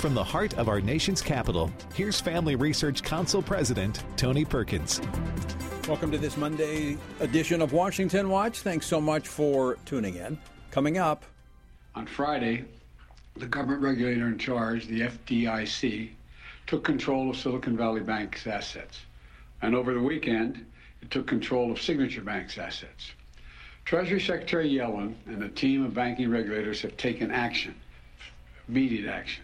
From the heart of our nation's capital, here's Family Research Council President Tony Perkins. Welcome to this Monday edition of Washington Watch. Thanks so much for tuning in. Coming up on Friday, the government regulator in charge, the FDIC, took control of Silicon Valley Bank's assets. And over the weekend, it took control of Signature Bank's assets. Treasury Secretary Yellen and a team of banking regulators have taken action, immediate action.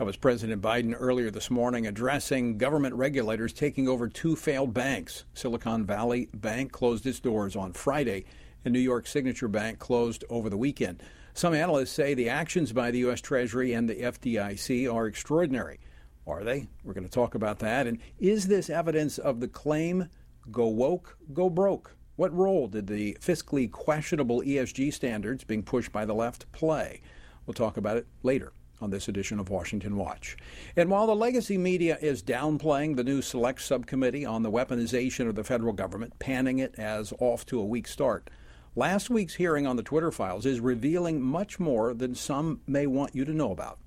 That was President Biden earlier this morning addressing government regulators taking over two failed banks. Silicon Valley Bank closed its doors on Friday, and New York Signature Bank closed over the weekend. Some analysts say the actions by the U.S. Treasury and the FDIC are extraordinary. Are they? We're going to talk about that. And is this evidence of the claim go woke, go broke? What role did the fiscally questionable ESG standards being pushed by the left play? We'll talk about it later on this edition of Washington Watch. And while the legacy media is downplaying the new select subcommittee on the weaponization of the federal government, panning it as off to a weak start, last week's hearing on the Twitter files is revealing much more than some may want you to know about.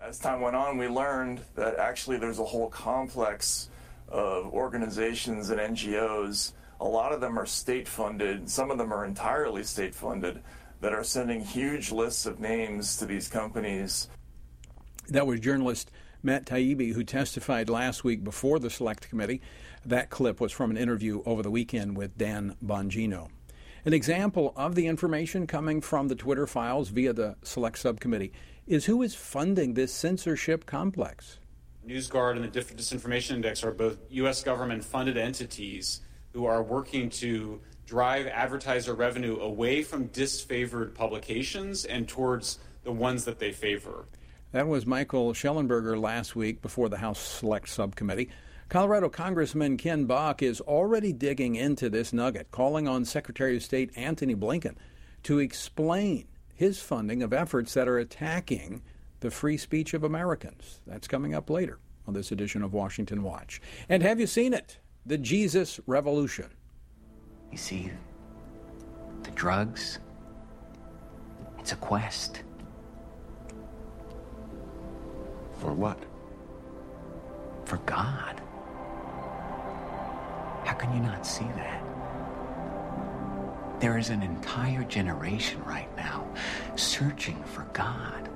As time went on, we learned that actually there's a whole complex of organizations and NGOs a lot of them are state funded, some of them are entirely state funded, that are sending huge lists of names to these companies. That was journalist Matt Taibbi, who testified last week before the Select Committee. That clip was from an interview over the weekend with Dan Bongino. An example of the information coming from the Twitter files via the Select Subcommittee is who is funding this censorship complex. NewsGuard and the Disinformation Index are both U.S. government funded entities who are working to drive advertiser revenue away from disfavored publications and towards the ones that they favor. That was Michael Shellenberger last week before the House Select Subcommittee. Colorado Congressman Ken Buck is already digging into this nugget, calling on Secretary of State Antony Blinken to explain his funding of efforts that are attacking the free speech of Americans. That's coming up later on this edition of Washington Watch. And have you seen it? the Jesus Revolution. You see, the drugs, it's a quest. For what? For God. How can you not see that? There is an entire generation right now searching for God.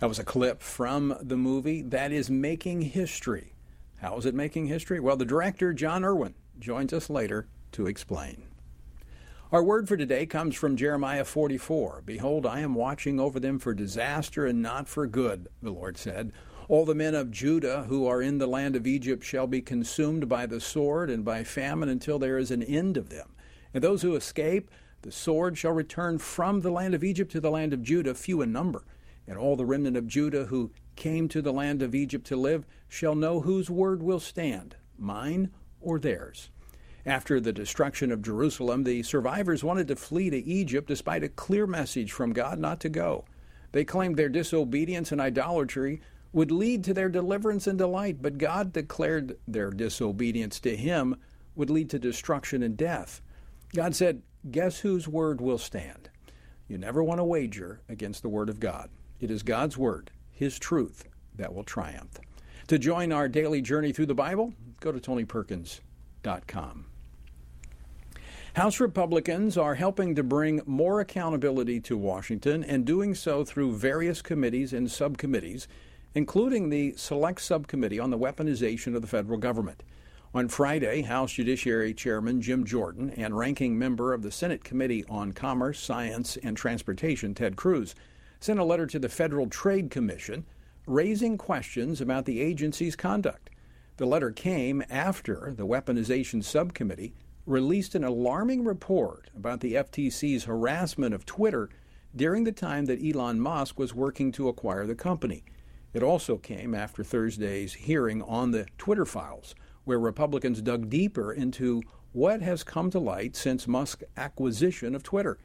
That was a clip from the movie that is making history. How is it making history? Well, the director, Jon Irwin, joins us later to explain. Our word for today comes from Jeremiah 44. Behold, I am watching over them for disaster and not for good, the Lord said. All the men of Judah who are in the land of Egypt shall be consumed by the sword and by famine until there is an end of them. And those who escape, the sword shall return from the land of Egypt to the land of Judah, few in number. And all the remnant of Judah who came to the land of Egypt to live shall know whose word will stand, mine or theirs. After the destruction of Jerusalem, the survivors wanted to flee to Egypt despite a clear message from God not to go. They claimed their disobedience and idolatry would lead to their deliverance and delight, but God declared their disobedience to Him would lead to destruction and death. God said, Guess whose word will stand? You never want to wager against the word of God. It is God's word, His truth, that will triumph. To join our daily journey through the Bible, go to TonyPerkins.com. House Republicans are helping to bring more accountability to Washington and doing so through various committees and subcommittees, including the Select Subcommittee on the Weaponization of the Federal Government. On Friday, House Judiciary Chairman Jim Jordan and ranking member of the Senate Committee on Commerce, Science, and Transportation, Ted Cruz, sent a letter to the Federal Trade Commission raising questions about the agency's conduct. The letter came after the Weaponization Subcommittee released an alarming report about the FTC's harassment of Twitter during the time that Elon Musk was working to acquire the company. It also came after Thursday's hearing on the Twitter files, where Republicans dug deeper into what has come to light since Musk's acquisition of Twitter.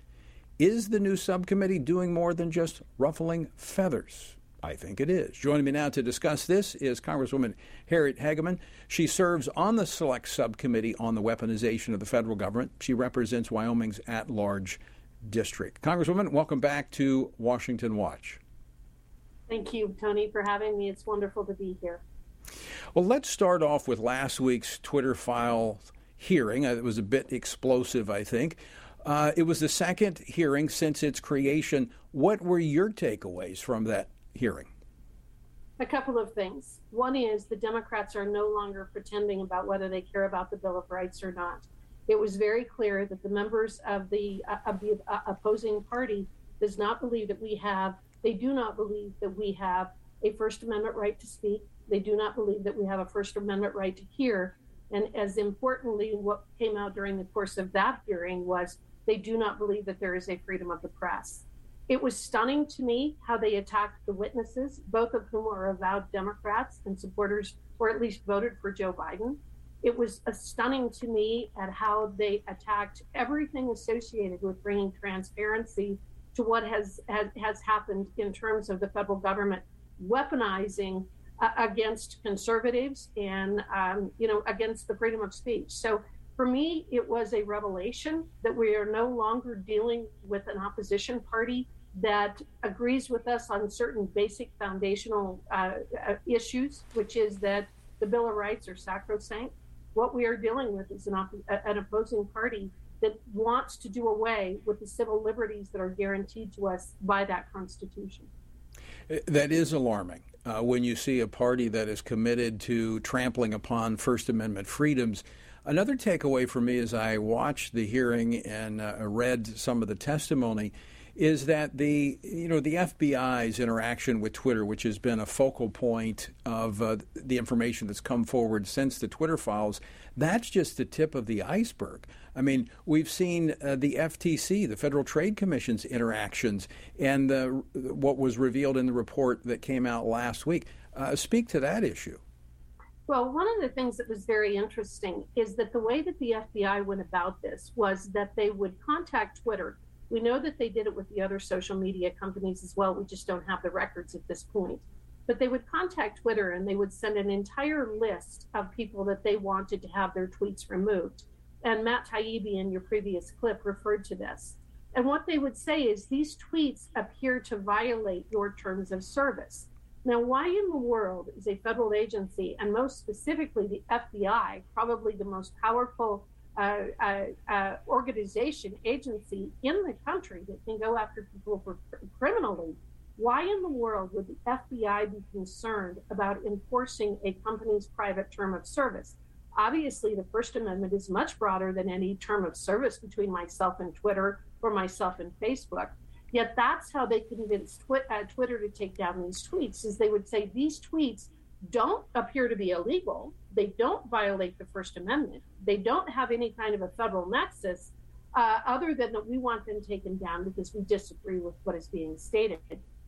Is the new subcommittee doing more than just ruffling feathers? I think it is. Joining me now to discuss this is Congresswoman Harriet Hageman. She serves on the Select Subcommittee on the Weaponization of the Federal Government. She represents Wyoming's at large district. Congresswoman, welcome back to Washington Watch. Thank you, Tony, for having me. It's wonderful to be here. Well, let's start off with last week's Twitter file hearing. Uh, it was a bit explosive, I think. Uh, it was the second hearing since its creation. What were your takeaways from that hearing? A couple of things. One is the Democrats are no longer pretending about whether they care about the Bill of Rights or not. It was very clear that the members of the, uh, of the uh, opposing party does not believe that we have, they do not believe that we have a First Amendment right to speak. They do not believe that we have a First Amendment right to hear. And as importantly, what came out during the course of that hearing was they do not believe that there is a freedom of the press. It was stunning to me how they attacked the witnesses, both of whom are avowed Democrats and supporters, or at least voted for Joe Biden. It was stunning to me at how they attacked everything associated with bringing transparency to what has, has, has happened in terms of the federal government weaponizing uh, against conservatives and um, you know against the freedom of speech. So for me, it was a revelation that we are no longer dealing with an opposition party that agrees with us on certain basic foundational uh, uh, issues, which is that the Bill of Rights are sacrosanct. What we are dealing with is an, op- an opposing party that wants to do away with the civil liberties that are guaranteed to us by that Constitution. That is alarming. Uh, when you see a party that is committed to trampling upon First Amendment freedoms. Another takeaway for me as I watched the hearing and uh, read some of the testimony is that the you know the FBI's interaction with Twitter, which has been a focal point of uh, the information that's come forward since the Twitter files, that's just the tip of the iceberg. I mean, we've seen uh, the FTC, the Federal Trade Commission's interactions, and uh, what was revealed in the report that came out last week. Uh, speak to that issue. Well, one of the things that was very interesting is that the way that the FBI went about this was that they would contact Twitter we know that they did it with the other social media companies as well. We just don't have the records at this point. But they would contact Twitter and they would send an entire list of people that they wanted to have their tweets removed. And Matt Taibbi in your previous clip referred to this. And what they would say is these tweets appear to violate your terms of service. Now, why in the world is a federal agency, and most specifically the FBI, probably the most powerful uh, uh, organization, agency in the country that can go after people for criminally, why in the world would the FBI be concerned about enforcing a company's private term of service? Obviously, the First Amendment is much broader than any term of service between myself and Twitter or myself and Facebook. Yet that's how they convinced Twi- uh, Twitter to take down these tweets, is they would say these tweets don't appear to be illegal. They don't violate the First Amendment. They don't have any kind of a federal nexus, uh, other than that we want them taken down because we disagree with what is being stated.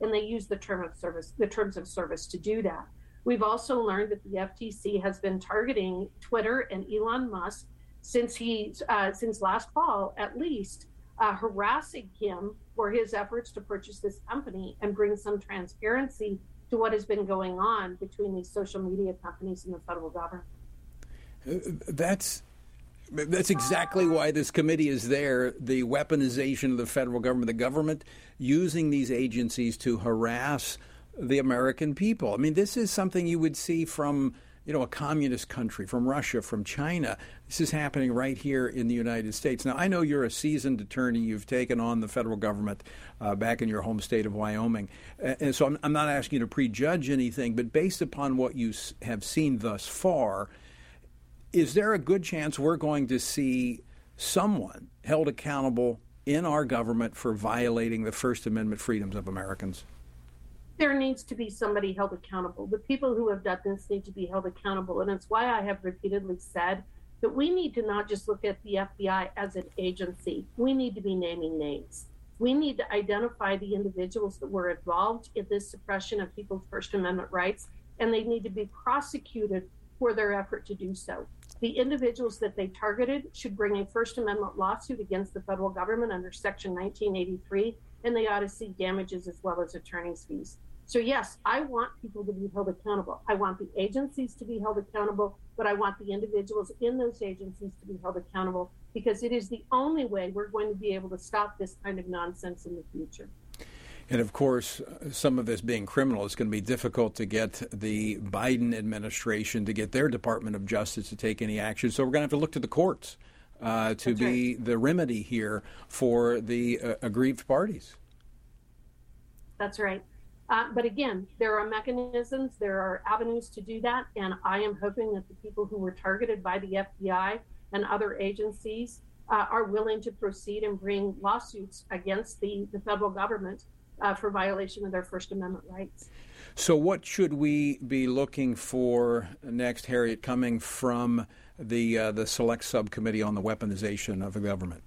And they use the term of service, the terms of service to do that. We've also learned that the FTC has been targeting Twitter and Elon Musk since he uh, since last fall, at least, uh, harassing him for his efforts to purchase this company and bring some transparency to what has been going on between these social media companies and the federal government. That's that's exactly why this committee is there. The weaponization of the federal government, the government using these agencies to harass the American people. I mean, this is something you would see from you know, a communist country, from Russia, from China. This is happening right here in the United States. Now, I know you're a seasoned attorney. You've taken on the federal government uh, back in your home state of Wyoming. And so I'm, I'm, not asking you to prejudge anything, but based upon what you have seen thus far, is there a good chance we're going to see someone held accountable in our government for violating the First Amendment freedoms of Americans? There needs to be somebody held accountable. The people who have done this need to be held accountable. And it's why I have repeatedly said that we need to not just look at the FBI as an agency, we need to be naming names. We need to identify the individuals that were involved in this suppression of people's First Amendment rights, and they need to be prosecuted for their effort to do so. The individuals that they targeted should bring a First Amendment lawsuit against the federal government under Section 1983 and they ought to see damages as well as attorney's fees. So, yes, I want people to be held accountable. I want the agencies to be held accountable, but I want the individuals in those agencies to be held accountable because it is the only way we're going to be able to stop this kind of nonsense in the future. And of course, some of this being criminal, it's going to be difficult to get the Biden administration to get their Department of Justice to take any action. So we're going to have to look to the courts uh, to That's be right. the remedy here for the uh, aggrieved parties. That's right. Uh, but again, there are mechanisms, there are avenues to do that. And I am hoping that the people who were targeted by the FBI and other agencies uh, are willing to proceed and bring lawsuits against the, the federal government uh, for violation of their First Amendment rights. So, what should we be looking for next, Harriet, coming from the uh, the select subcommittee on the weaponization of the government?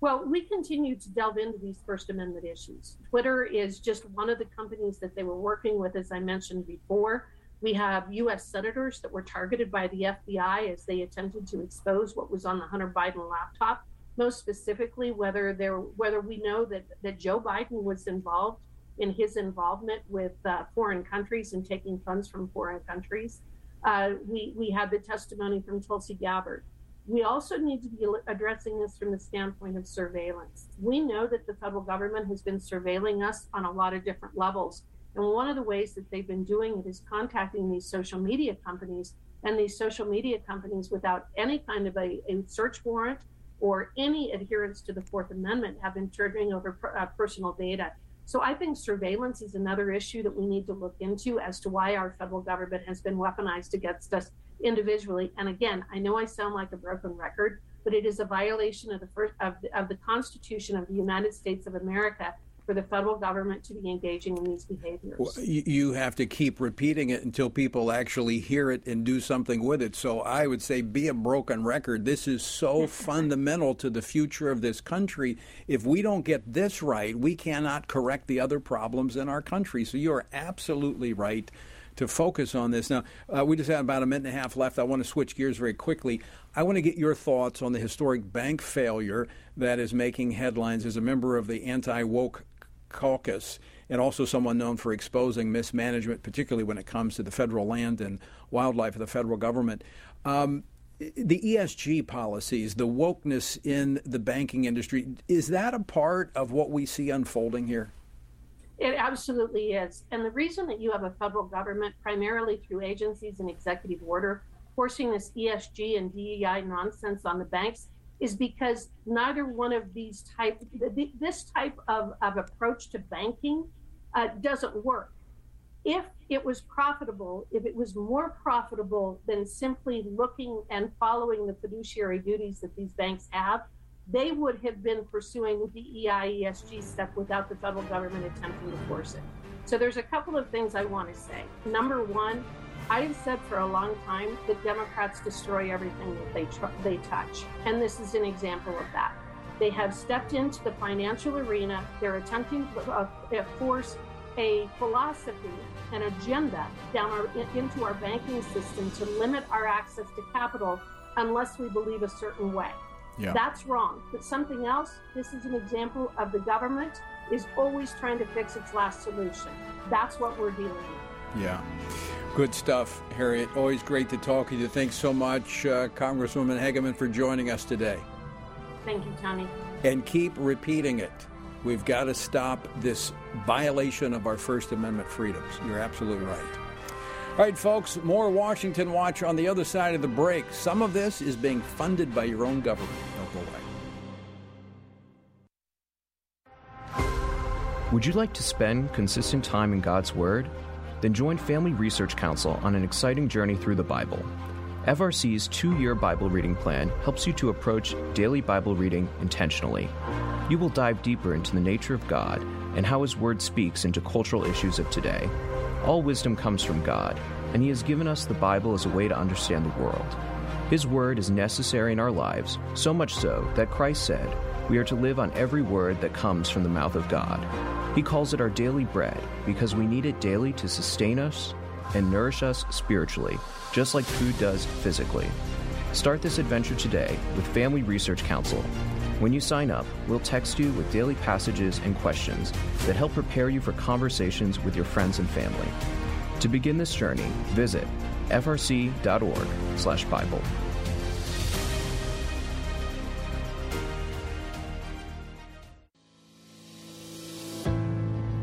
Well, we continue to delve into these First Amendment issues. Twitter is just one of the companies that they were working with, as I mentioned before. We have U.S. senators that were targeted by the FBI as they attempted to expose what was on the Hunter Biden laptop. Most specifically, whether there, whether we know that that Joe Biden was involved in his involvement with uh, foreign countries and taking funds from foreign countries. Uh, we we had the testimony from Tulsi Gabbard. We also need to be addressing this from the standpoint of surveillance. We know that the federal government has been surveilling us on a lot of different levels. And one of the ways that they've been doing it is contacting these social media companies. And these social media companies, without any kind of a, a search warrant or any adherence to the Fourth Amendment, have been turning over per, uh, personal data. So I think surveillance is another issue that we need to look into as to why our federal government has been weaponized against us individually. And again, I know I sound like a broken record, but it is a violation of the first of the, of the Constitution of the United States of America for the federal government to be engaging in these behaviors. Well, you have to keep repeating it until people actually hear it and do something with it. So I would say be a broken record. This is so fundamental to the future of this country. If we don't get this right, we cannot correct the other problems in our country. So you're absolutely right to focus on this. Now, uh, we just have about a minute and a half left. I want to switch gears very quickly. I want to get your thoughts on the historic bank failure that is making headlines as a member of the anti woke caucus and also someone known for exposing mismanagement, particularly when it comes to the federal land and wildlife of the federal government. Um, the ESG policies, the wokeness in the banking industry, is that a part of what we see unfolding here? It absolutely is. And the reason that you have a federal government, primarily through agencies and executive order, forcing this ESG and DEI nonsense on the banks is because neither one of these type this type of, of approach to banking uh, doesn't work. If it was profitable, if it was more profitable than simply looking and following the fiduciary duties that these banks have, they would have been pursuing the DEI ESG stuff without the federal government attempting to force it. So there's a couple of things I want to say. Number one, I have said for a long time that Democrats destroy everything that they tr- they touch, and this is an example of that. They have stepped into the financial arena. They're attempting to uh, force a philosophy, an agenda down our into our banking system to limit our access to capital unless we believe a certain way. Yeah. That's wrong. But something else, this is an example of the government is always trying to fix its last solution. That's what we're dealing with. Yeah. Good stuff, Harriet. Always great to talk to you. Thanks so much, uh, Congresswoman Hageman, for joining us today. Thank you, Tony. And keep repeating it. We've got to stop this violation of our First Amendment freedoms. You're absolutely right. All right, folks, more Washington Watch on the other side of the break. Some of this is being funded by your own government. Don't go away. Would you like to spend consistent time in God's Word? Then join Family Research Council on an exciting journey through the Bible. FRC's two year Bible reading plan helps you to approach daily Bible reading intentionally. You will dive deeper into the nature of God and how His Word speaks into cultural issues of today. All wisdom comes from God, and He has given us the Bible as a way to understand the world. His Word is necessary in our lives, so much so that Christ said, We are to live on every word that comes from the mouth of God. He calls it our daily bread because we need it daily to sustain us and nourish us spiritually, just like food does physically. Start this adventure today with Family Research Council. When you sign up, we'll text you with daily passages and questions that help prepare you for conversations with your friends and family. To begin this journey, visit frc.org/bible.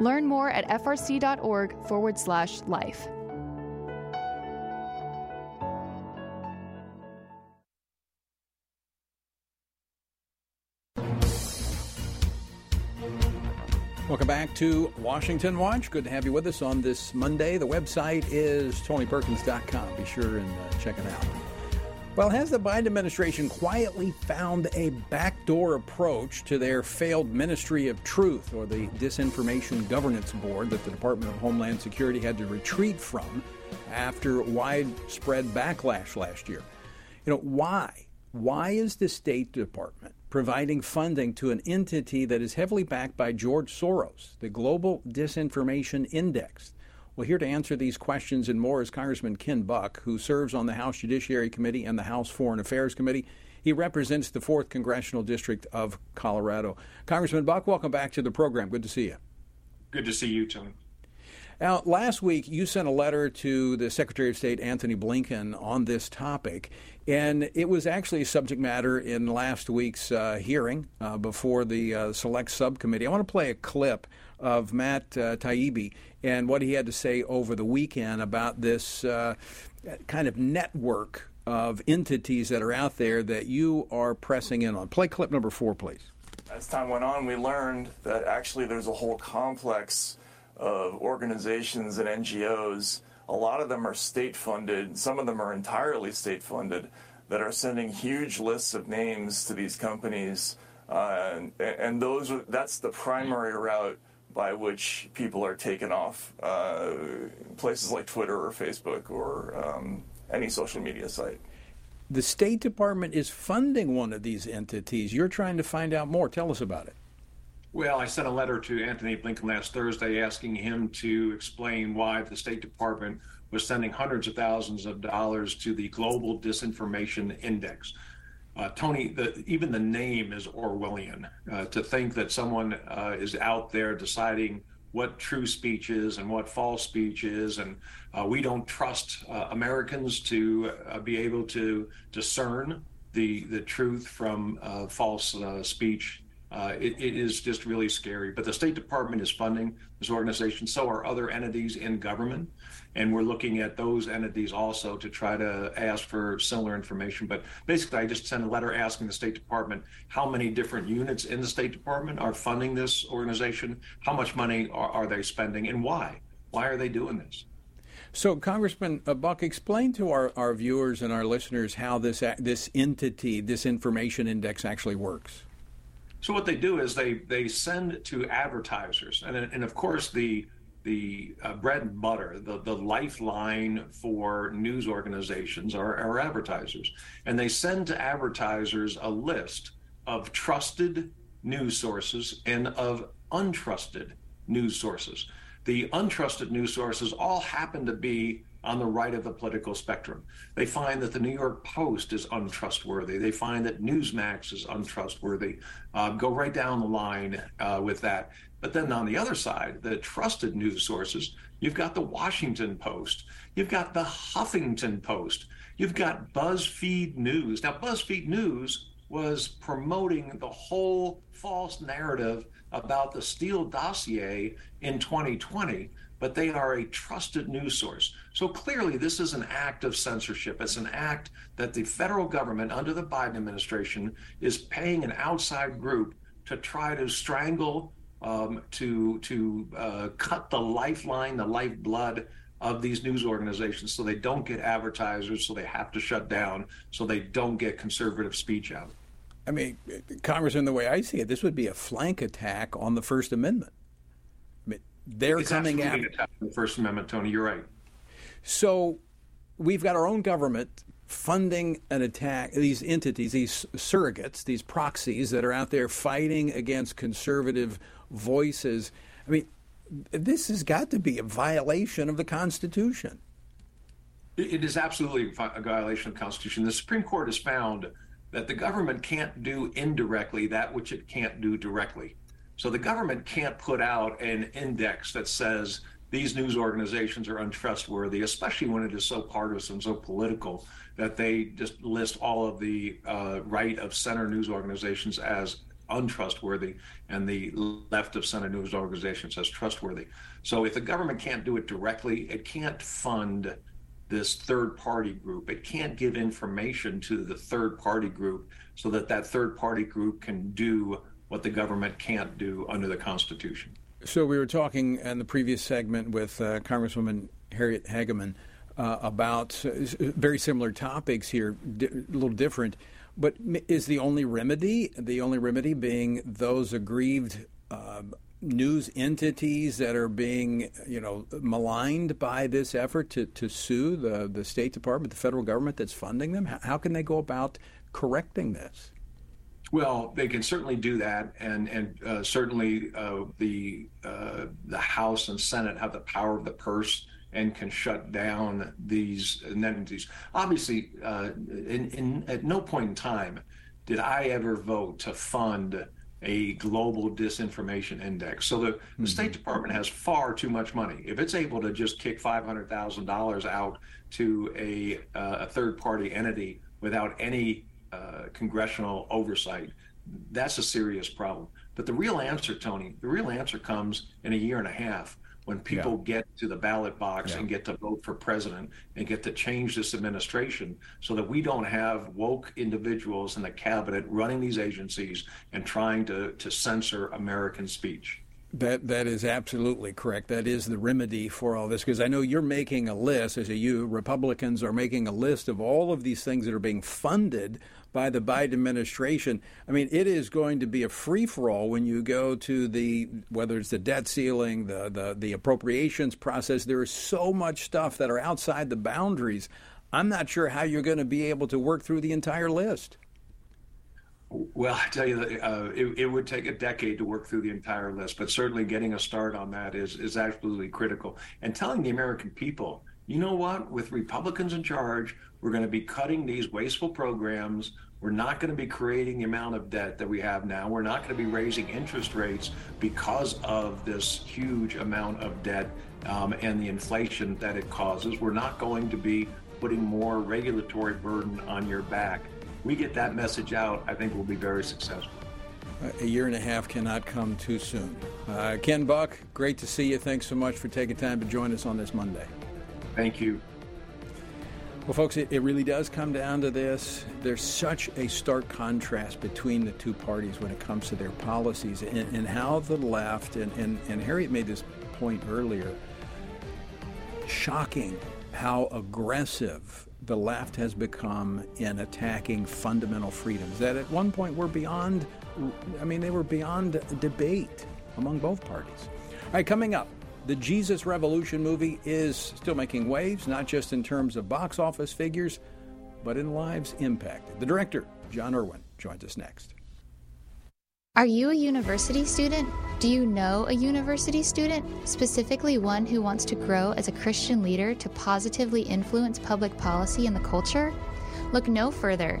Learn more at frc.org forward slash life. Welcome back to Washington Watch. Good to have you with us on this Monday. The website is tonyperkins.com. Be sure and uh, check it out. Well, has the Biden administration quietly found a backdoor approach to their failed Ministry of Truth, or the Disinformation Governance Board that the Department of Homeland Security had to retreat from after widespread backlash last year? You know, why? Why is the State Department providing funding to an entity that is heavily backed by George Soros, the Global Disinformation Index? Well, here to answer these questions and more is Congressman Ken Buck, who serves on the House Judiciary Committee and the House Foreign Affairs Committee. He represents the 4th Congressional District of Colorado. Congressman Buck, welcome back to the program. Good to see you. Good to see you, Tony. Now, last week you sent a letter to the Secretary of State Antony Blinken on this topic, and it was actually a subject matter in last week's uh, hearing uh, before the uh, Select Subcommittee. I want to play a clip of Matt uh, Taibbi and what he had to say over the weekend about this uh, kind of network of entities that are out there that you are pressing in on. Play clip number four, please. As time went on, we learned that actually there's a whole complex of organizations and NGOs. A lot of them are state funded, some of them are entirely state funded, that are sending huge lists of names to these companies. Uh, and, and those that's the primary route by which people are taken off uh, places like Twitter or Facebook or um, any social media site. The State Department is funding one of these entities. You're trying to find out more. Tell us about it. Well, I sent a letter to Antony Blinken last Thursday asking him to explain why the State Department was sending hundreds of thousands of dollars to the Global Disinformation Index. Uh, Tony, the, even the name is Orwellian. Uh, to think that someone uh, is out there deciding what true speech is and what false speech is, and uh, we don't trust uh, Americans to uh, be able to discern the the truth from false speech. It, it is just really scary. But the State Department is funding this organization. So are other entities in government and we're looking at those entities also to try to ask for similar information. But basically, I just sent a letter asking the State Department how many different units in the State Department are funding this organization, how much money are, are they spending, and why? Why are they doing this? So, Congressman uh, Buck, explain to our, our viewers and our listeners how this this entity, this information index, actually works. So, what they do is they they send to advertisers, and and of course the the uh, bread and butter, the, the lifeline for news organizations are, are advertisers. And they send to advertisers a list of trusted news sources and of untrusted news sources. The untrusted news sources all happen to be on the right of the political spectrum. They find that the New York Post is untrustworthy. They find that Newsmax is untrustworthy. Uh, go right down the line uh, with that. But then on the other side, the trusted news sources, you've got the Washington Post, you've got the Huffington Post, you've got BuzzFeed News. Now, BuzzFeed News was promoting the whole false narrative about the Steele dossier in 2020 but they are a trusted news source. So clearly, this is an act of censorship. It's an act that the federal government, under the Biden administration, is paying an outside group to try to strangle, um, to to uh, cut the lifeline, the lifeblood of these news organizations, so they don't get advertisers, so they have to shut down, so they don't get conservative speech out. I mean, Congressman, the way I see it, this would be a flank attack on the First Amendment they're it's coming at the First Amendment, Tony. You're right. So we've got our own government funding an attack, these entities, these surrogates, these proxies that are out there fighting against conservative voices. I mean, this has got to be a violation of the Constitution. It is absolutely a violation of the Constitution. The Supreme Court has found that the government can't do indirectly that which it can't do directly. So the government can't put out an index that says these news organizations are untrustworthy, especially when it is so partisan, so political, that they just list all of the uh, right of center news organizations as untrustworthy and the left of center news organizations as trustworthy. So if the government can't do it directly, it can't fund this third party group. It can't give information to the third party group so that that third party group can do what the government can't do under the Constitution. So we were talking in the previous segment with uh, Congresswoman Harriet Hageman uh, about uh, very similar topics here, di- a little different. But is the only remedy the only remedy being those aggrieved uh, news entities that are being, you know, maligned by this effort to, to sue the the State Department, the federal government that's funding them? How can they go about correcting this? Well, they can certainly do that, and and uh, certainly uh, the uh, the House and Senate have the power of the purse and can shut down these entities. Obviously, uh, in, in at no point in time did I ever vote to fund a global disinformation index. So the, mm-hmm. the State Department has far too much money. If it's able to just kick five hundred thousand dollars out to a uh, a third party entity without any uh, congressional oversight, that's a serious problem. But the real answer, Tony, the real answer comes in a year and a half when people yeah. get to the ballot box yeah. and get to vote for president and get to change this administration so that we don't have woke individuals in the cabinet running these agencies and trying to, to censor American speech. That that is absolutely correct. That is the remedy for all this because I know you're making a list as a you Republicans are making a list of all of these things that are being funded by the Biden administration. I mean, it is going to be a free for all when you go to the whether it's the debt ceiling, the the the appropriations process. There is so much stuff that are outside the boundaries. I'm not sure how you're going to be able to work through the entire list. Well, I tell you, uh, it, it, would take a decade to work through the entire list, but certainly getting a start on that is is absolutely critical. And telling the American people, you know what, with Republicans in charge, we're going to be cutting these wasteful programs. We're not going to be creating the amount of debt that we have now. We're not going to be raising interest rates because of this huge amount of debt um, and the inflation that it causes. We're not going to be putting more regulatory burden on your back we get that message out, I think we'll be very successful. A year and a half cannot come too soon. Uh, Ken Buck, great to see you. Thanks so much for taking time to join us on this Monday. Thank you. Well, folks, it, it, really does come down to this. There's such a stark contrast between the two parties when it comes to their policies and, and how the left, and, and, and Harriet made this point earlier, shocking how aggressive the left has become in attacking fundamental freedoms that at one point were beyond, I mean, they were beyond debate among both parties. All right, coming up, the Jesus Revolution movie is still making waves, not just in terms of box office figures, but in lives impacted. The director, Jon Irwin, joins us next. Are you a university student? Do you know a university student, specifically one who wants to grow as a Christian leader to positively influence public policy and the culture? Look no further.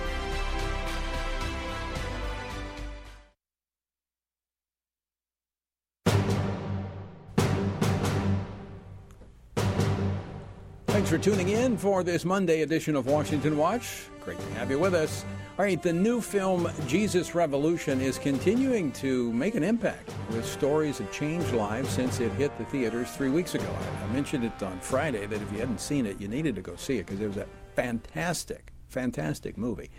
for tuning in for this Monday edition of Washington Watch. Great to have you with us. All right, the new film Jesus Revolution is continuing to make an impact with stories that changed lives since it hit the theaters three weeks ago. I mentioned it on Friday that if you hadn't seen it, you needed to go see it because it was a fantastic, fantastic movie.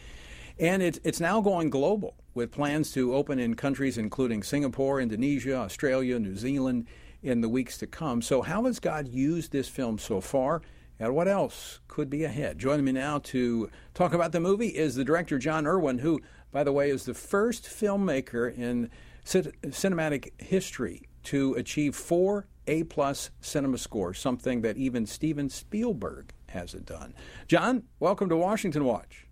And it's, it's now going global with plans to open in countries including Singapore, Indonesia, Australia, New Zealand in the weeks to come. So, how has God used this film so far? And what else could be ahead? Joining me now to talk about the movie is the director Jon Irwin, who, by the way, is the first filmmaker in cinematic history to achieve four A plus cinema scores, something that even Steven Spielberg hasn't done. Jon, welcome to Washington Watch.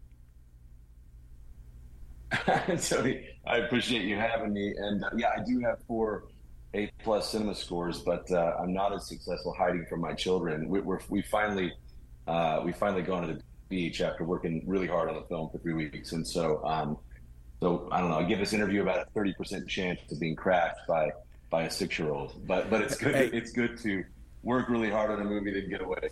Tony, I appreciate you having me, and uh, yeah, I do have four a plus cinema scores, but uh, I'm not as successful hiding from my children. We, we're, we finally uh, we finally gone to the beach after working really hard on the film for three weeks, and so um, so I don't know. I give this interview about a thirty percent chance of being cracked by by a six year old, but but it's good. Hey. It's good to work really hard on a movie that get away.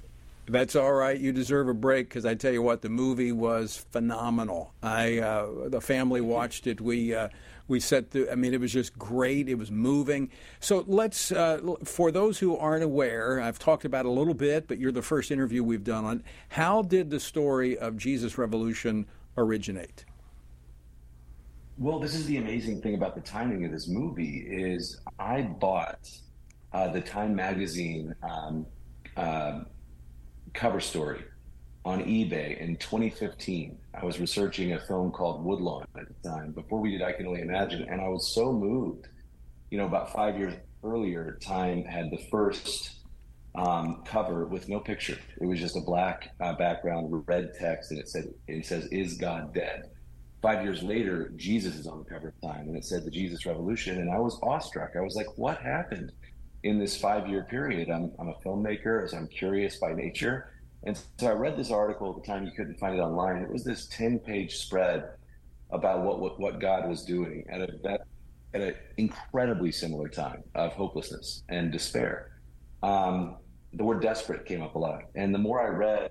That's all right. You deserve a break because I tell you what, the movie was phenomenal. I uh, the family watched it. We uh, we set the. I mean, it was just great. It was moving. So let's, uh, for those who aren't aware, I've talked about a little bit, but you're the first interview we've done on. How did the story of Jesus Revolution originate? Well, this is the amazing thing about the timing of this movie is I bought uh, the Time magazine um, uh, cover story on eBay in 2015. I was researching a film called Woodlawn at the time, before we did I Can Only Imagine, and I was so moved. You know, about five years earlier, Time had the first um, cover with no picture. It was just a black uh, background, red text, and it said, "It says, is God dead?" Five years later, Jesus is on the cover of Time, and it said the Jesus Revolution, and I was awestruck. I was like, "What happened in this five-year period?" I'm, I'm a filmmaker, as I'm curious by nature and so I read this article at the time, you couldn't find it online. It was this 10 page spread about what, what, what God was doing at, a, that, at an incredibly similar time of hopelessness and despair. Um, the word desperate came up a lot. And the more I read,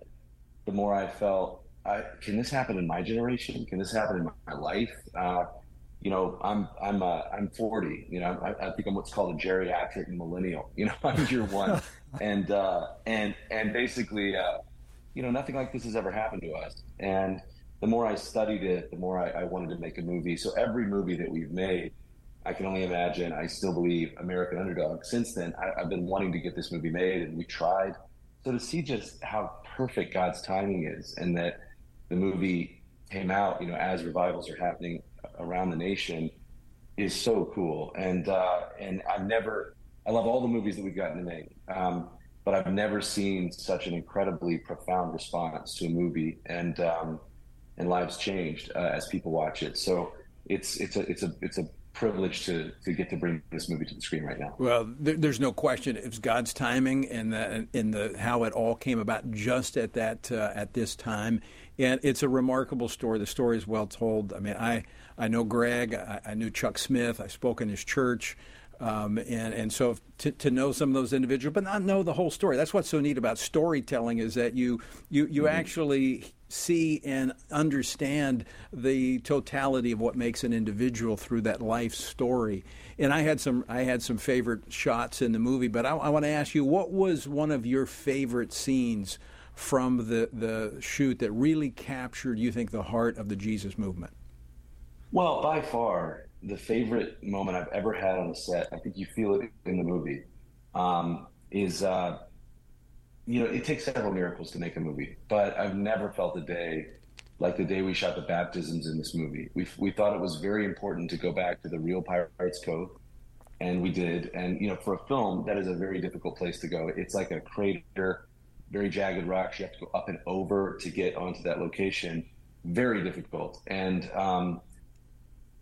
the more I felt, I, can this happen in my generation? Can this happen in my, life? Uh, you know, I'm I'm uh, I'm 40. You know, I, I, think I'm what's called a geriatric millennial. You know, I'm year one, and uh, and and basically, uh, you know, nothing like this has ever happened to us. And the more I studied it, the more I, I, wanted to make a movie. So every movie that we've made, I can only imagine. I still believe American Underdog. Since then, I, have been wanting to get this movie made, and we tried. So to see just how perfect God's timing is, and that the movie came out, you know, as revivals are happening around the nation, is so cool. And uh, and I've never, I love all the movies that we've gotten to make, um, but I've never seen such an incredibly profound response to a movie, and um, and lives changed uh, as people watch it. So it's it's a it's a it's a privileged to to get to bring this movie to the screen right now. Well, there, there's no question it's God's timing and the, in the how it all came about just at that uh, at this time, and it's a remarkable story. The story is well told. I mean, I I know Greg. I, I knew Chuck Smith. I spoke in his church. Um, and and so to, to know some of those individuals, but not know the whole story. That's what's so neat about storytelling is that you you you mm-hmm. actually see and understand the totality of what makes an individual through that life story. And I had some I had some favorite shots in the movie, but I, I want to ask you, what was one of your favorite scenes from the the shoot that really captured, you think, the heart of the Jesus movement? Well, by far, the favorite moment I've ever had on a set, I think you feel it in the movie, um, is uh, you know, it takes several miracles to make a movie, but I've never felt a day like the day we shot the baptisms in this movie. We we thought it was very important to go back to the real Pirates Cove, and we did. And you know, for a film, that is a very difficult place to go. It's like a crater, very jagged rocks. You have to go up and over to get onto that location. Very difficult. And um,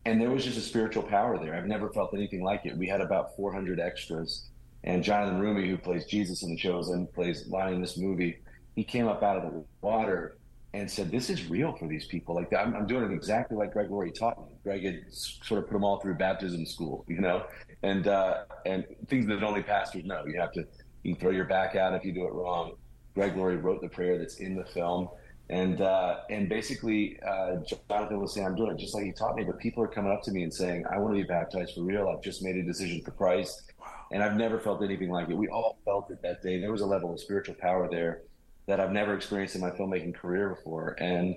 and there was just a spiritual power there. I've never felt anything like it. We had about 400 extras, and Jonathan Roumie, who plays Jesus in The Chosen, plays Lonnie in this movie. He came up out of the water and said, "This is real for these people. Like I'm, I'm doing it exactly like Greg Laurie taught me. Greg had sort of put them all through baptism school, you know, and uh, and things that only pastors know. You have to you can throw your back out if you do it wrong. Greg Laurie wrote the prayer that's in the film." And uh, and basically, uh, Jonathan was saying, "I'm doing it just like he taught me." But people are coming up to me and saying, "I want to be baptized for real. I've just made a decision for Christ." Wow. And I've never felt anything like it. We all felt it that day. There was a level of spiritual power there that I've never experienced in my filmmaking career before. And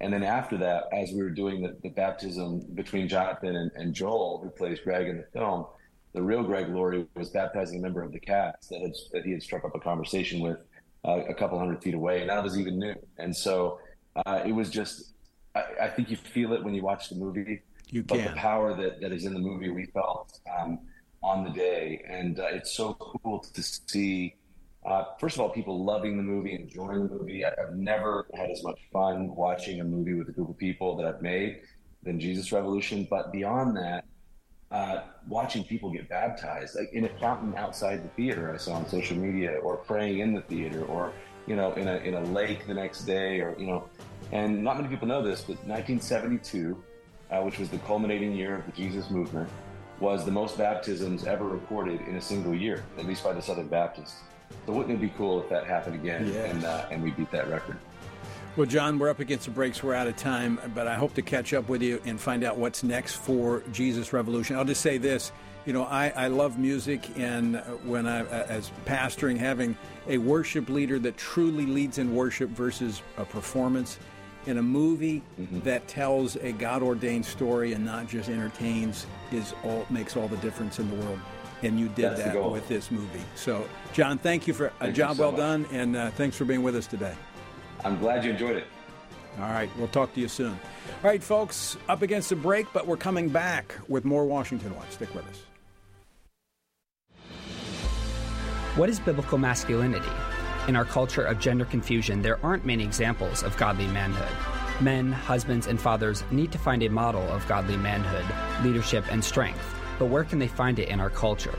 and then after that, as we were doing the, the baptism between Jonathan and, and, Joel, who plays Greg in the film, the real Greg Laurie was baptizing a member of the cast that had, that he had struck up a conversation with uh, a couple hundred feet away, and that was even new. And so uh, it was just, I, I, think you feel it when you watch the movie. You but can. the power that, that is in the movie, we felt um, on the day, and uh, it's so cool to see. Uh, first of all, people loving the movie, enjoying the movie. I, I've never had as much fun watching a movie with a group of people that I've made than Jesus Revolution. But beyond that, uh, watching people get baptized, like in a fountain outside the theater, I saw on social media, or praying in the theater, or you know, in a in a lake the next day, or you know, and not many people know this, but 1972, uh, which was the culminating year of the Jesus movement, was the most baptisms ever recorded in a single year, at least by the Southern Baptists. So wouldn't it be cool if that happened again, yes. and uh, and we beat that record? Well, Jon, we're up against the breaks. We're out of time, but I hope to catch up with you and find out what's next for Jesus Revolution. I'll just say this. You know, I, I love music, and when I, as pastoring, having a worship leader that truly leads in worship versus a performance in a movie mm-hmm. that tells a God ordained story and not just entertains is all makes all the difference in the world. And you did That's that with this movie. So, Jon, thank you for a job so well much. done, and uh, thanks for being with us today. I'm glad you enjoyed it. All right, we'll talk to you soon. All right, folks, up against a break, but we're coming back with more Washington Watch. Stick with us. What is biblical masculinity? In our culture of gender confusion, there aren't many examples of godly manhood. Men, husbands, and fathers need to find a model of godly manhood, leadership, and strength. But where can they find it in our culture?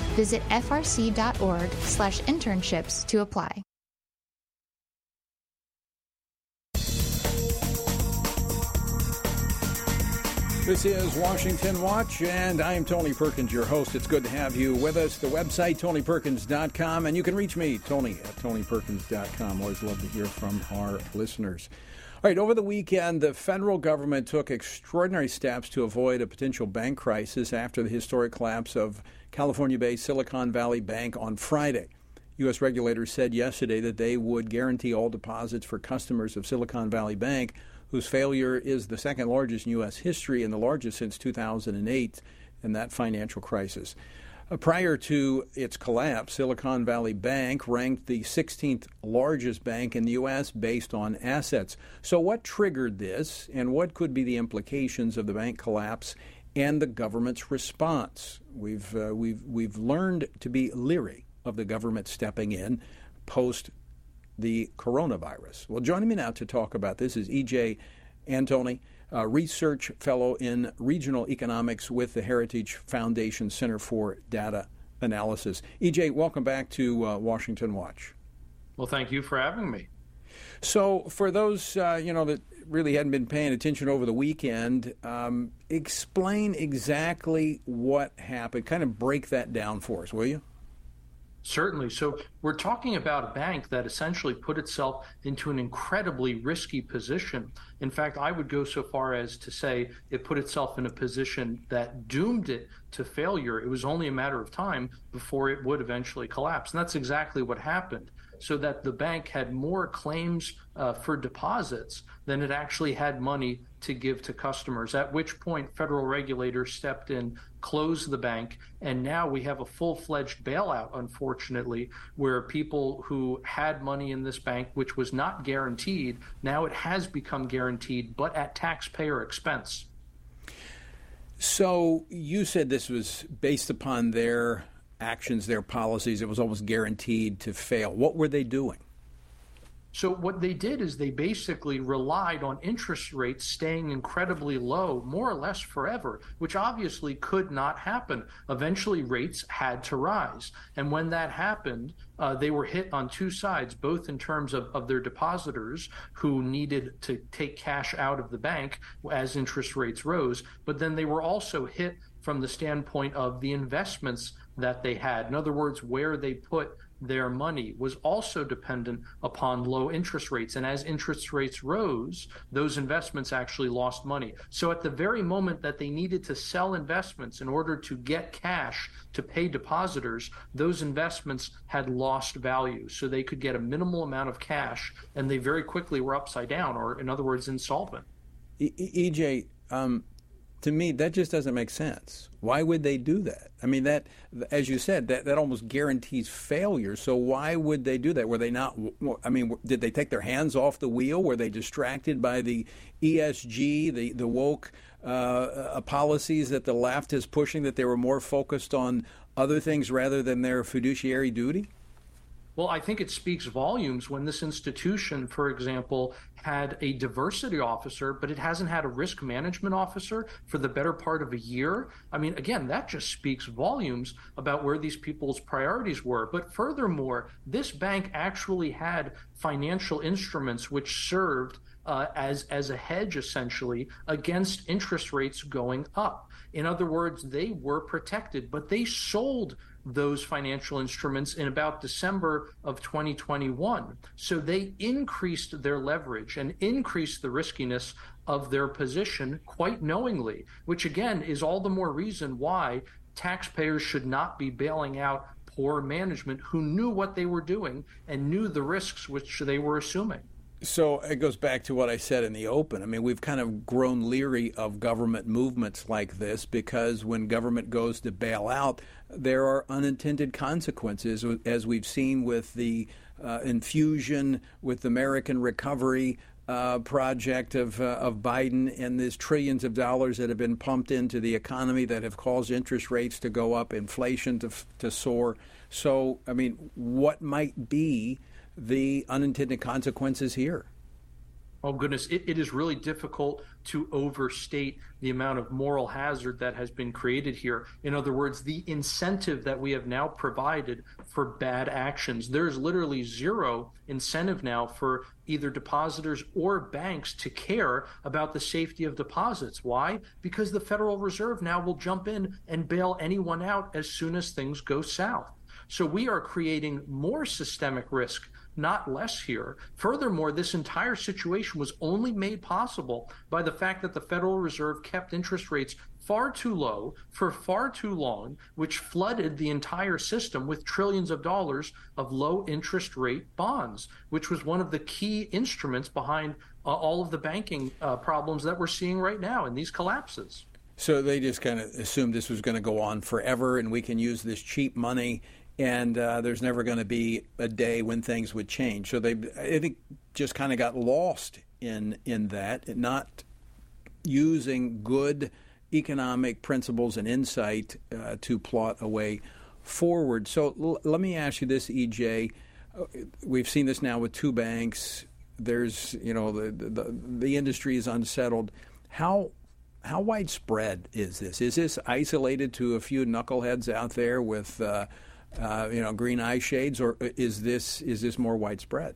Visit frc.org/internships to apply. This is Washington Watch, and I am Tony Perkins, your host. It's good to have you with us. The website, tonyperkins.com, and you can reach me, Tony at tonyperkins.com. Always love to hear from our listeners. All right, over the weekend, the federal government took extraordinary steps to avoid a potential bank crisis after the historic collapse of California based Silicon Valley Bank on Friday. U.S. regulators said yesterday that they would guarantee all deposits for customers of Silicon Valley Bank whose failure is the second largest in U.S. history and the largest since 2008 in that financial crisis. Uh, prior to its collapse, Silicon Valley Bank ranked the 16th largest bank in the U.S. based on assets. So, what triggered this, and what could be the implications of the bank collapse and the government's response? We've, uh, we've, we've learned to be leery of the government stepping in post the coronavirus. Well, joining me now to talk about this is E.J. Antoni, a research fellow in regional economics with the Heritage Foundation Center for Data Analysis. EJ, welcome back to uh, Washington Watch. Well, thank you for having me. So, for those uh, you know that really hadn't been paying attention over the weekend, um, explain exactly what happened. Kind of break that down for us, will you? Certainly. So we're talking about a bank that essentially put itself into an incredibly risky position. In fact, I would go so far as to say it put itself in a position that doomed it to failure. It was only a matter of time before it would eventually collapse. And that's exactly what happened. So that the bank had more claims uh, for deposits than it actually had money to give to customers. At which point, federal regulators stepped in, closed the bank, and now we have a full fledged bailout, unfortunately, where people who had money in this bank, which was not guaranteed, now it has become guaranteed, but at taxpayer expense. So you said this was based upon their actions, their policies. It was almost guaranteed to fail. What were they doing? So what they did is they basically relied on interest rates staying incredibly low, more or less forever, which obviously could not happen. Eventually, rates had to rise. And when that happened, uh, they were hit on two sides, both in terms of, of their depositors who needed to take cash out of the bank as interest rates rose, but then they were also hit from the standpoint of the investments that they had. In other words, where they put their money was also dependent upon low interest rates. And as interest rates rose, those investments actually lost money. So at the very moment that they needed to sell investments in order to get cash to pay depositors, those investments had lost value. So they could get a minimal amount of cash and they very quickly were upside down, or in other words, insolvent. EJ, um, to me, that just doesn't make sense. Why would they do that? I mean, that, as you said, that, that almost guarantees failure. So why would they do that? Were they not? I mean, did they take their hands off the wheel? Were they distracted by the ESG, the the woke uh, uh, policies that the left is pushing? That they were more focused on other things rather than their fiduciary duty? Well, I think it speaks volumes when this institution, for example, had a diversity officer, but it hasn't had a risk management officer for the better part of a year. I mean, again, that just speaks volumes about where these people's priorities were. But furthermore, this bank actually had financial instruments which served uh, as as a hedge essentially against interest rates going up. In other words, they were protected, but they sold those financial instruments in about December of 2021. So they increased their leverage and increased the riskiness of their position quite knowingly, which again is all the more reason why taxpayers should not be bailing out poor management who knew what they were doing and knew the risks which they were assuming. So it goes back to what I said in the open. I mean, we've kind of grown leery of government movements like this because when government goes to bail out, there are unintended consequences, as we've seen with the uh, infusion with the American Recovery uh, project of, uh, of Biden and these trillions of dollars that have been pumped into the economy that have caused interest rates to go up, inflation to, to soar. So, I mean, what might be the unintended consequences here? Oh, goodness. It, it is really difficult to overstate the amount of moral hazard that has been created here. In other words, the incentive that we have now provided for bad actions. There's literally zero incentive now for either depositors or banks to care about the safety of deposits. Why? Because the Federal Reserve now will jump in and bail anyone out as soon as things go south. So we are creating more systemic risk not less here. Furthermore, this entire situation was only made possible by the fact that the Federal Reserve kept interest rates far too low for far too long, which flooded the entire system with trillions of dollars of low interest rate bonds, which was one of the key instruments behind uh, all of the banking uh, problems that we're seeing right now in these collapses. So they just kind of assumed this was going to go on forever and we can use this cheap money and uh, there's never going to be a day when things would change. So they, I think, just kind of got lost in in that, not using good economic principles and insight uh, to plot a way forward. So l- let me ask you this, EJ. Uh, we've seen this now with two banks. There's, you know, the, the the industry is unsettled. How how widespread is this? Is this isolated to a few knuckleheads out there with uh, uh, you know, green eye shades, or is this is this more widespread?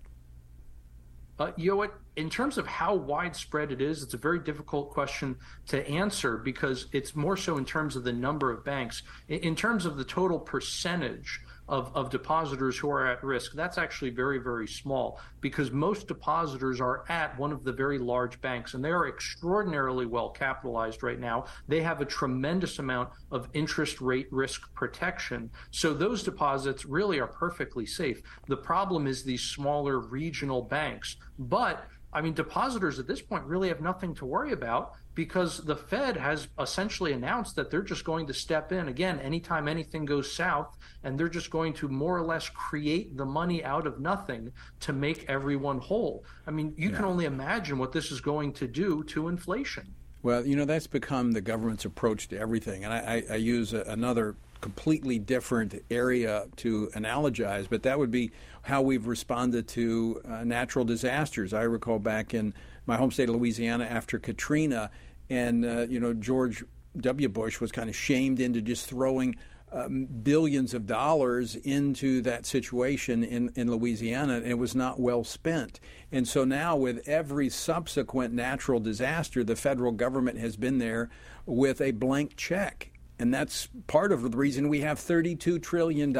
Uh, you know what? In terms of how widespread it is, it's a very difficult question to answer because it's more so in terms of the number of banks. In, in terms of the total percentage of, of depositors who are at risk, that's actually very, very small because most depositors are at one of the very large banks and they are extraordinarily well capitalized right now. They have a tremendous amount of interest rate risk protection. So those deposits really are perfectly safe. The problem is these smaller regional banks. But I mean, depositors at this point really have nothing to worry about because the Fed has essentially announced that they're just going to step in again anytime anything goes south, and they're just going to more or less create the money out of nothing to make everyone whole. I mean, you yeah. can only imagine what this is going to do to inflation. Well, you know, that's become the government's approach to everything. And I, I, I use a, another completely different area to analogize, but that would be how we've responded to uh, natural disasters. I recall back in my home state of Louisiana after Katrina, and uh, you know George W. Bush was kind of shamed into just throwing um, billions of dollars into that situation in, in Louisiana, and it was not well spent. And so now, with every subsequent natural disaster, the federal government has been there with a blank check. And that's part of the reason we have $32 trillion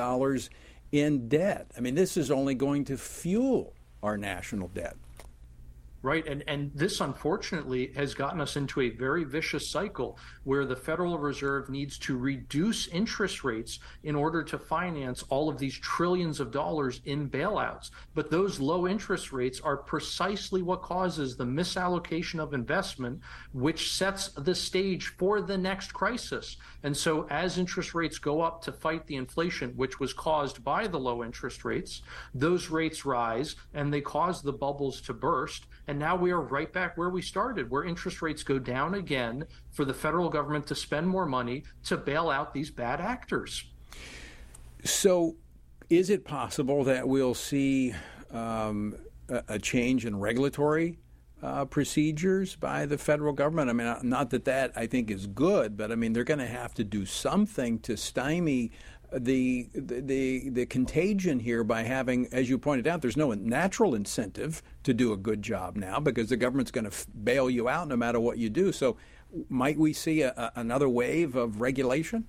in debt. I mean, this is only going to fuel our national debt right? And and this unfortunately has gotten us into a very vicious cycle where the Federal Reserve needs to reduce interest rates in order to finance all of these trillions of dollars in bailouts. But those low interest rates are precisely what causes the misallocation of investment, which sets the stage for the next crisis. And so as interest rates go up to fight the inflation, which was caused by the low interest rates, those rates rise and they cause the bubbles to burst. And now we are right back where we started, where interest rates go down again for the federal government to spend more money to bail out these bad actors. So, is it possible that we'll see um, a, a, change in regulatory uh, procedures by the federal government? I mean, not that that I think is good, but I mean, they're going to have to do something to stymie the, the the contagion here by having, as you pointed out, there's no natural incentive to do a good job now because the government's going to f- bail you out no matter what you do. So, might we see a, a, another wave of regulation?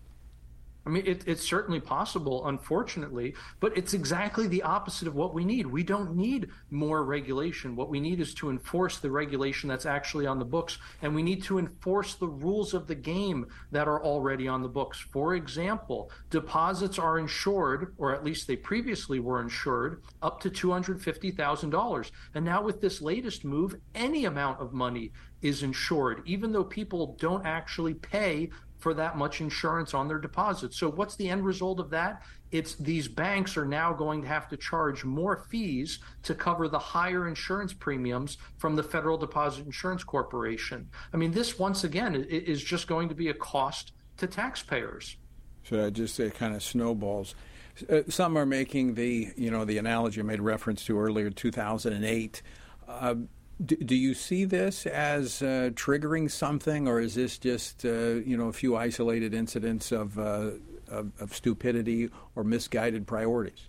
I mean, it, it's certainly possible, unfortunately, but it's exactly the opposite of what we need. We don't need more regulation. What we need is to enforce the regulation that's actually on the books, and we need to enforce the rules of the game that are already on the books. For example, deposits are insured, or at least they previously were insured, up to $250,000. And now, with this latest move, any amount of money is insured, even though people don't actually pay for that much insurance on their deposits. So, what's the end result of that? It's these banks are now going to have to charge more fees to cover the higher insurance premiums from the Federal Deposit Insurance Corporation. I mean, this once again is just going to be a cost to taxpayers. So, I just say kind of snowballs. Uh, some are making the, you know, the analogy I made reference to earlier, 2008. Uh, do, do you see this as uh, triggering something, or is this just uh, you know a few isolated incidents of, uh, of, of stupidity or misguided priorities?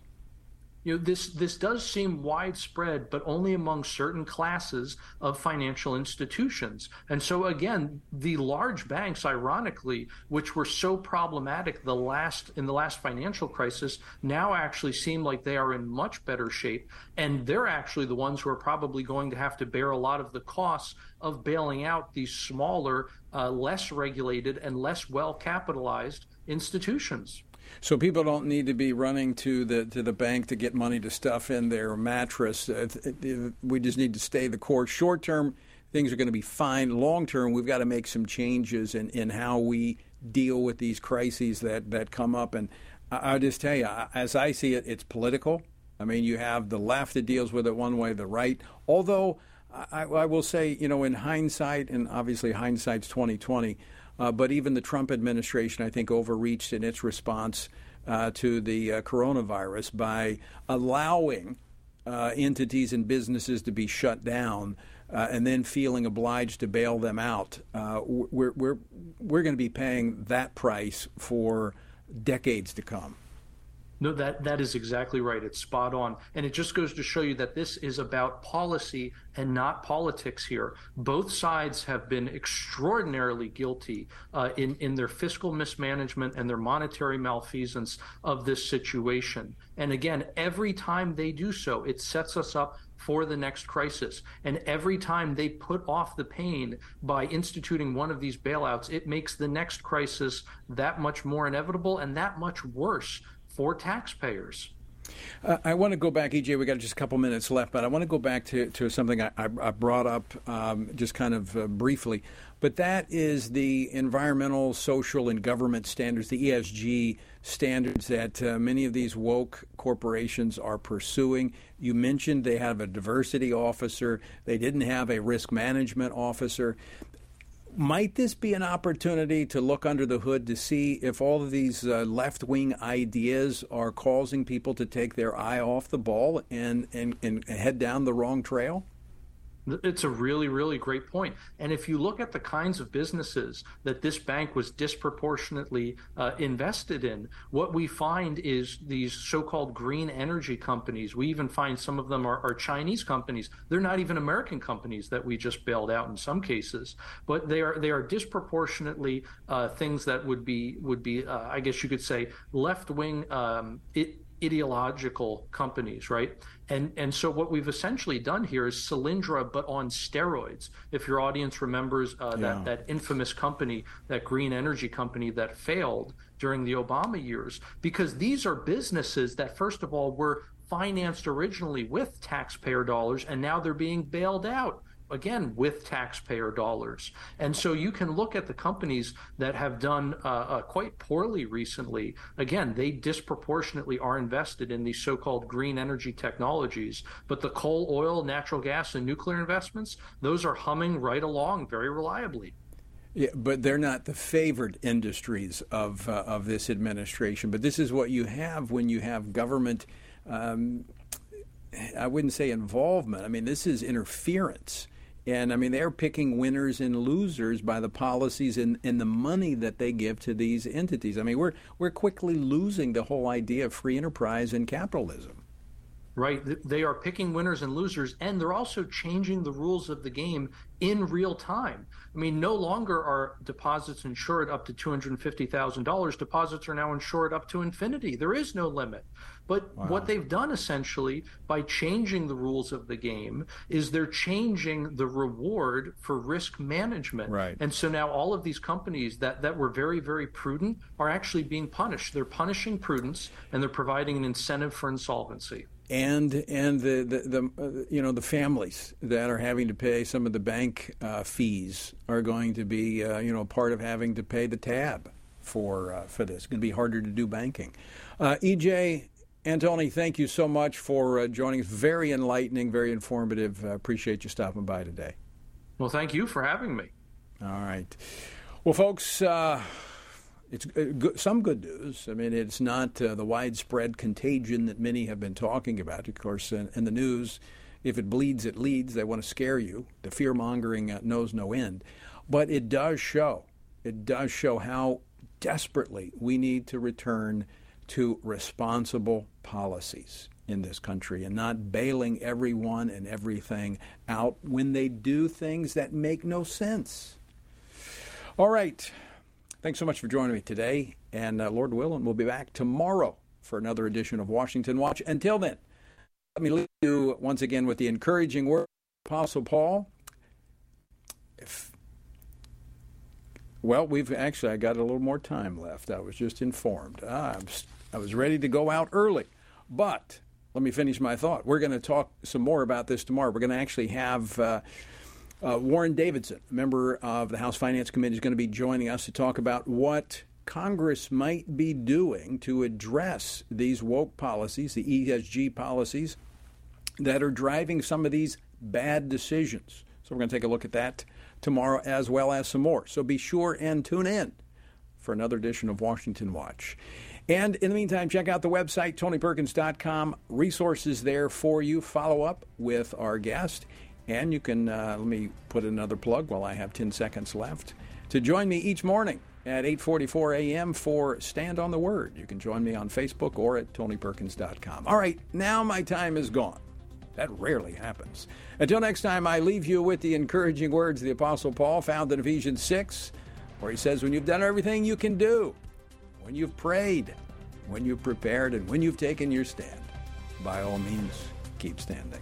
You know this this does seem widespread but only among certain classes of financial institutions. And so again the large banks ironically which were so problematic the last in the last financial crisis now actually seem like they are in much better shape. And they're actually the ones who are probably going to have to bear a lot of the costs of bailing out these smaller uh, less regulated and less well capitalized institutions so people don't need to be running to the to the bank to get money to stuff in their mattress. Uh, we just need to stay the course. Short term, things are going to be fine. Long term, we've got to make some changes in, in how we deal with these crises that, that come up. And I'll just tell you, as I see it, it's political. I mean, you have the left that deals with it one way, the right. Although I, I will say, you know, in hindsight, and obviously hindsight's twenty twenty. Uh, but even the Trump administration, I think, overreached in its response uh, to the uh, coronavirus by allowing uh, entities and businesses to be shut down uh, and then feeling obliged to bail them out. Uh, we're we're, we're going to be paying that price for decades to come. No, that that is exactly right. It's spot on, and it just goes to show you that this is about policy and not politics here. Both sides have been extraordinarily guilty uh, in in their fiscal mismanagement and their monetary malfeasance of this situation. And again, every time they do so, it sets us up for the next crisis. And every time they put off the pain by instituting one of these bailouts, it makes the next crisis that much more inevitable and that much worse for taxpayers. Uh, I want to go back, EJ. We got just a couple minutes left, but I want to go back to, to something I, I brought up um, just kind of uh, briefly. But that is the environmental, social, and government standards, the ESG standards that uh, many of these woke corporations are pursuing. You mentioned they have a diversity officer, they didn't have a risk management officer might this be an opportunity to look under the hood to see if all of these uh, left wing ideas are causing people to take their eye off the ball and, and, and head down the wrong trail? It's a really, really great point. And if you look at the kinds of businesses that this bank was disproportionately uh, invested in, what we find is these so called green energy companies. We even find some of them are, are, Chinese companies. They're not even American companies that we just bailed out in some cases, but they are they are disproportionately uh, things that would be would be uh, I guess you could say left wing um, ideological companies, right? And and so what we've essentially done here is Solyndra, but on steroids. If your audience remembers uh, yeah. that that infamous company, that green energy company that failed during the Obama years, because these are businesses that first of all were financed originally with taxpayer dollars, and now they're being bailed out again with taxpayer dollars. And so you can look at the companies that have done uh, uh, quite poorly recently. Again, they disproportionately are invested in these so-called green energy technologies, but the coal, oil, natural gas, and nuclear investments, those are humming right along very reliably. Yeah, but they're not the favored industries of uh, of this administration. But this is what you have when you have government. Um, I wouldn't say involvement. I mean, this is interference and I mean, they're picking winners and losers by the policies and, and the money that they give to these entities. I mean, we're, we're quickly losing the whole idea of free enterprise and capitalism. Right. They are picking winners and losers, and they're also changing the rules of the game in real time. I mean, no longer are deposits insured up to $250,000. Deposits are now insured up to infinity. There is no limit. But wow. what they've done essentially by changing the rules of the game is they're changing the reward for risk management. Right. And so now all of these companies that, that were very, very prudent are actually being punished. They're punishing prudence and they're providing an incentive for insolvency and and the the, the uh, you know the families that are having to pay some of the bank uh, fees are going to be uh, you know part of having to pay the tab for uh, for this. It's going to be harder to do banking. Uh, EJ Antoni, thank you so much for uh, joining us. Very enlightening, very informative. appreciate you stopping by today. Well, thank you for having me. All right. Well, folks it's uh, some good news. I mean, it's not uh, the widespread contagion that many have been talking about. Of course, in, in, the news, if it bleeds, it leads. They want to scare you. The fear mongering uh, knows no end. But it does show, it does show how desperately we need to return to responsible policies in this country and not bailing everyone and everything out when they do things that make no sense. All right. Thanks so much for joining me today. And uh, Lord willing, we'll be back tomorrow for another edition of Washington Watch. Until then, let me leave you once again with the encouraging word of Apostle Paul. If, well, we've actually, I got a little more time left. I was just informed. Ah, I was ready to go out early. But let me finish my thought. We're going to talk some more about this tomorrow. We're going to actually have. Uh, uh, Warren Davidson, member of the House Finance Committee, is going to be joining us to talk about what Congress might be doing to address these woke policies, the ESG policies, that are driving some of these bad decisions. So we're going to take a look at that tomorrow as well as some more. So be sure and tune in for another edition of Washington Watch. And in the meantime, check out the website, tonyperkins.com. Resources there for you. Follow up with our guest. And you can, uh, let me put another plug while I have 10 seconds left, to join me each morning at 8:44 a.m. for Stand on the Word. You can join me on Facebook or at tonyperkins.com. All right, now my time is gone. That rarely happens. Until next time, I leave you with the encouraging words of the Apostle Paul found in Ephesians 6, where he says, When you've done everything you can do, when you've prayed, when you've prepared, and when you've taken your stand, by all means, keep standing.